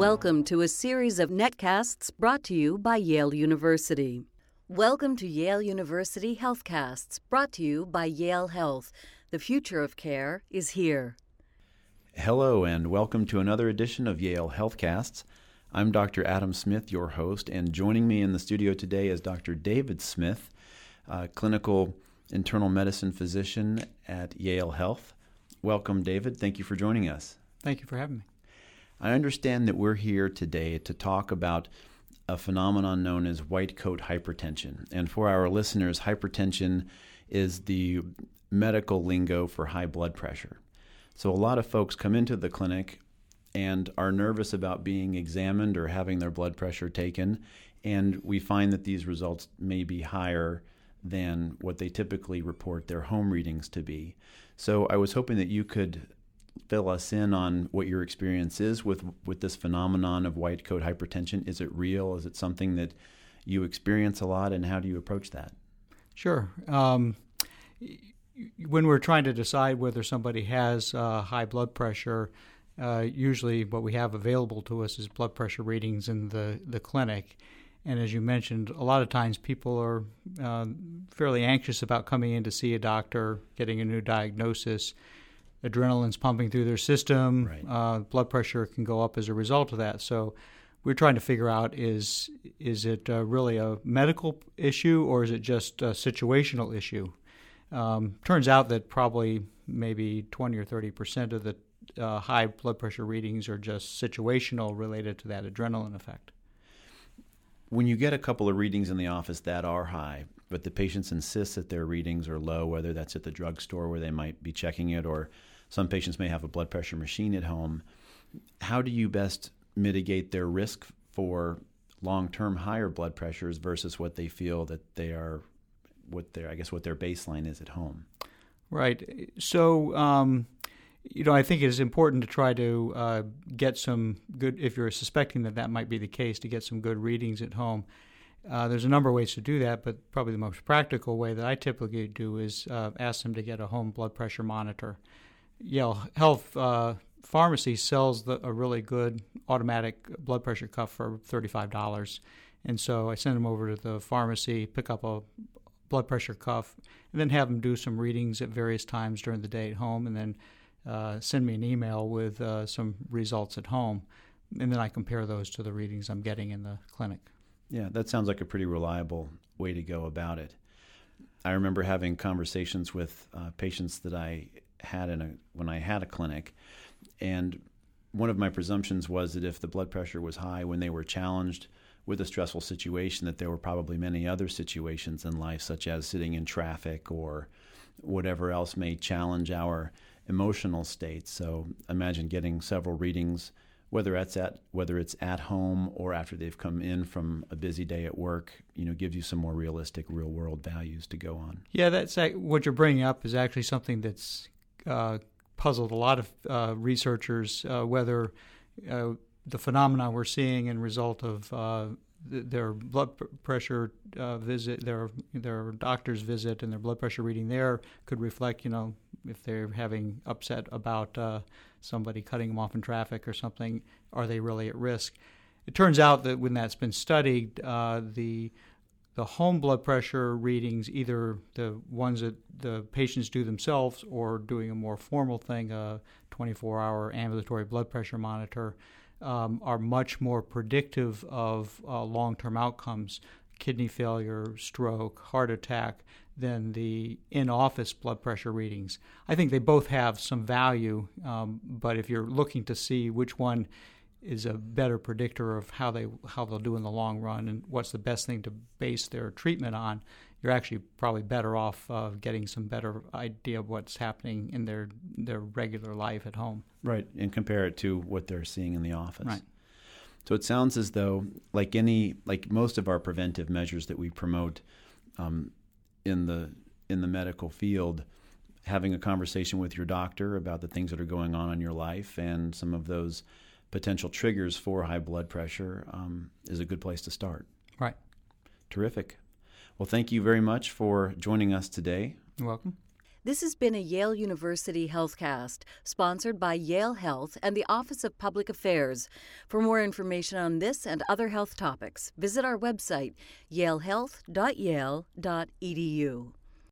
Welcome to a series of netcasts brought to you by Yale University. Welcome to Yale University Healthcasts, brought to you by Yale Health. The future of care is here. Hello, and welcome to another edition of Yale Healthcasts. I'm Dr. Adam Smith, your host, and joining me in the studio today is Dr. David Smith, clinical internal medicine physician at Yale Health. Welcome, David. Thank you for joining us. Thank you for having me. I understand that we're here today to talk about a phenomenon known as white coat hypertension. And for our listeners, hypertension is the medical lingo for high blood pressure. So a lot of folks come into the clinic and are nervous about being examined or having their blood pressure taken. And we find that these results may be higher than what they typically report their home readings to be. So I was hoping that you could fill us in on what your experience is with with this phenomenon of white coat hypertension. Is it real? Is it something that you experience a lot, and how do you approach that? Sure. Um, when we're trying to decide whether somebody has uh, high blood pressure, uh, usually what we have available to us is blood pressure readings in the, the clinic. And as you mentioned, a lot of times people are uh, fairly anxious about coming in to see a doctor, getting a new diagnosis. Adrenaline's pumping through their system. Right. Uh, blood pressure can go up as a result of that. So we're trying to figure out is is it uh, really a medical issue or is it just a situational issue? Um, turns out that probably maybe 20 or 30 percent of the uh, high blood pressure readings are just situational related to that adrenaline effect. When you get a couple of readings in the office that are high, but the patients insist that their readings are low, whether that's at the drugstore where they might be checking it, or some patients may have a blood pressure machine at home, how do you best mitigate their risk for long-term higher blood pressures versus what they feel that they are, what their I guess what their baseline is at home? Right. So. Um, you know, I think it is important to try to uh, get some good, if you're suspecting that that might be the case, to get some good readings at home. Uh, there's a number of ways to do that, but probably the most practical way that I typically do is uh, ask them to get a home blood pressure monitor. Yale Health uh, Pharmacy sells the, a really good automatic blood pressure cuff for $35. And so I send them over to the pharmacy, pick up a blood pressure cuff, and then have them do some readings at various times during the day at home, and then uh, send me an email with uh, some results at home, and then I compare those to the readings I'm getting in the clinic. Yeah, that sounds like a pretty reliable way to go about it. I remember having conversations with uh, patients that I had in a when I had a clinic, and one of my presumptions was that if the blood pressure was high when they were challenged with a stressful situation, that there were probably many other situations in life, such as sitting in traffic or whatever else may challenge our emotional states. So imagine getting several readings, whether it's at whether it's at home or after they've come in from a busy day at work. You know, gives you some more realistic, real world values to go on. Yeah, that's what you're bringing up is actually something that's uh, puzzled a lot of uh, researchers uh, whether uh, the phenomena we're seeing in result of uh, their blood pressure uh, visit, their their doctor's visit, and their blood pressure reading there could reflect, you know, if they're having upset about uh, somebody cutting them off in traffic or something, are they really at risk? It turns out that when that's been studied, uh, the the home blood pressure readings, either the ones that the patients do themselves or doing a more formal thing, a 24-hour ambulatory blood pressure monitor, um, are much more predictive of uh, long-term outcomes, kidney failure, stroke, heart attack, than the in-office blood pressure readings. I think they both have some value, um, but if you're looking to see which one is a better predictor of how they how they'll do in the long run and what's the best thing to base their treatment on, you're actually probably better off uh, getting some better idea of what's happening in their their regular life at home. Right, and compare it to what they're seeing in the office. Right. So it sounds as though, like any, like most of our preventive measures that we promote um, in the in the medical field, having a conversation with your doctor about the things that are going on in your life and some of those potential triggers for high blood pressure um, is a good place to start. Right. Terrific. Well, thank you very much for joining us today. You're welcome. This has been a Yale University Healthcast, sponsored by Yale Health and the Office of Public Affairs. For more information on this and other health topics, visit our website, yalehealth.yale.edu.